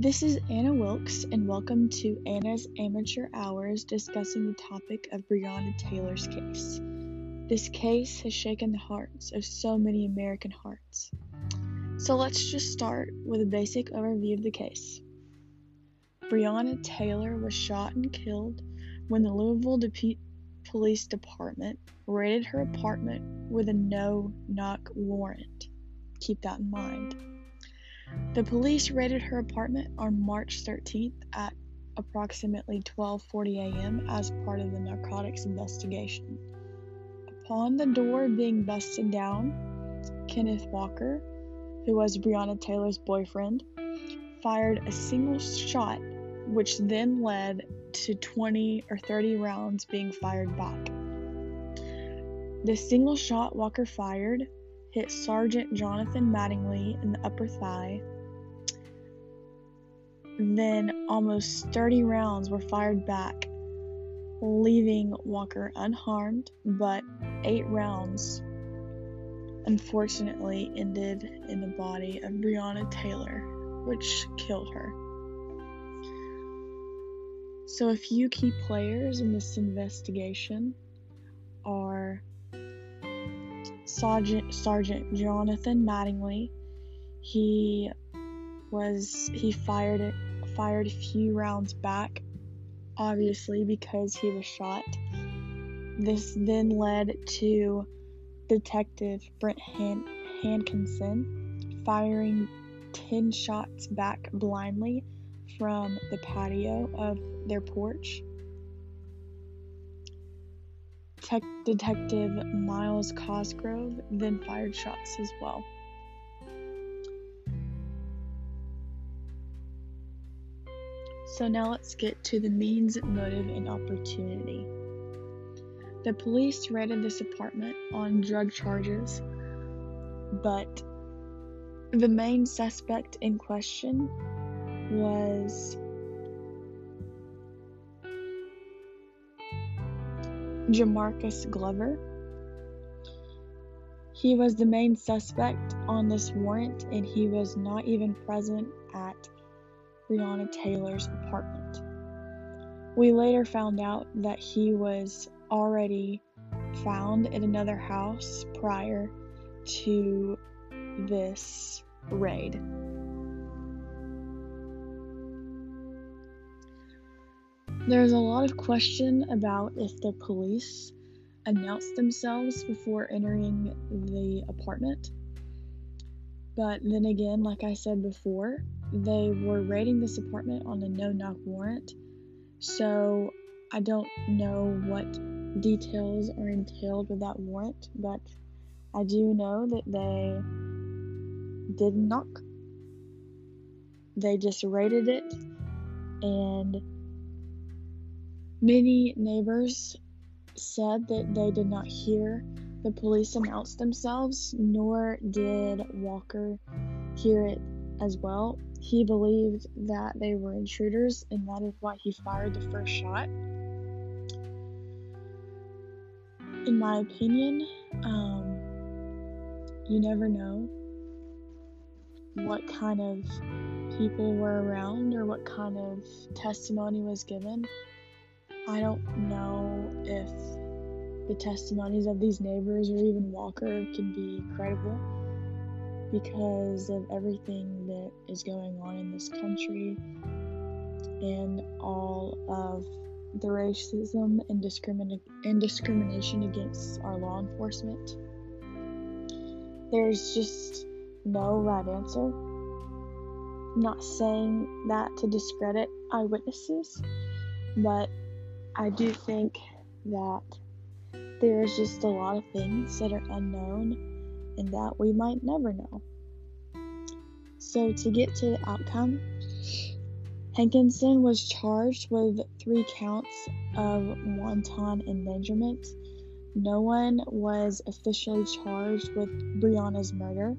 This is Anna Wilkes, and welcome to Anna's Amateur Hours discussing the topic of Breonna Taylor's case. This case has shaken the hearts of so many American hearts. So let's just start with a basic overview of the case. Breonna Taylor was shot and killed when the Louisville De- Police Department raided her apartment with a no knock warrant. Keep that in mind. The police raided her apartment on March 13th at approximately 12:40 a.m. as part of the narcotics investigation. Upon the door being busted down, Kenneth Walker, who was Breonna Taylor's boyfriend, fired a single shot which then led to 20 or 30 rounds being fired back. The single shot Walker fired hit Sergeant Jonathan Mattingly in the upper thigh. Then almost 30 rounds were fired back, leaving Walker unharmed, but eight rounds unfortunately ended in the body of Breonna Taylor, which killed her. So, a few key players in this investigation are Sergeant, Sergeant Jonathan Mattingly. He was he fired fired a few rounds back, obviously because he was shot. This then led to Detective Brent Han- Hankinson firing 10 shots back blindly from the patio of their porch. Detective Myles Cosgrove then fired shots as well. So now let's get to the means, motive, and opportunity. The police raided this apartment on drug charges, but the main suspect in question was Jamarcus Glover. He was the main suspect on this warrant, and he was not even present at Breonna Taylor's apartment. We later found out that he was already found in another house prior to this raid. There's a lot of question about if the police announced themselves before entering the apartment. But then again, like I said before, they were raiding this apartment on a no knock warrant. So I don't know what details are entailed with that warrant, but I do know that they did knock. They just raided it and Many neighbors said that they did not hear the police announce themselves, nor did Walker hear it as well. He believed that they were intruders, and that is why he fired the first shot. In my opinion, um, you never know what kind of people were around or what kind of testimony was given. I don't know if the testimonies of these neighbors or even Walker can be credible because of everything that is going on in this country and all of the racism and, discrimin- and discrimination against our law enforcement. There's just no right answer. I'm not saying that to discredit eyewitnesses, but I do think that there's just a lot of things that are unknown and that we might never know. So, to get to the outcome, Hankinson was charged with three counts of wanton endangerment. No one was officially charged with Breonna's murder,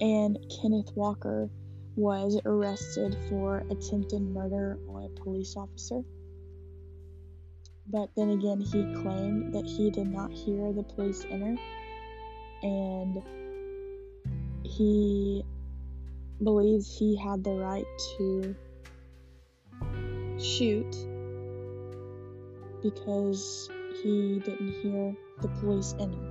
and Kenneth Walker was arrested for attempted murder on a police officer but then again, he claimed that he did not hear the police enter and he believes he had the right to shoot because he didn't hear the police enter.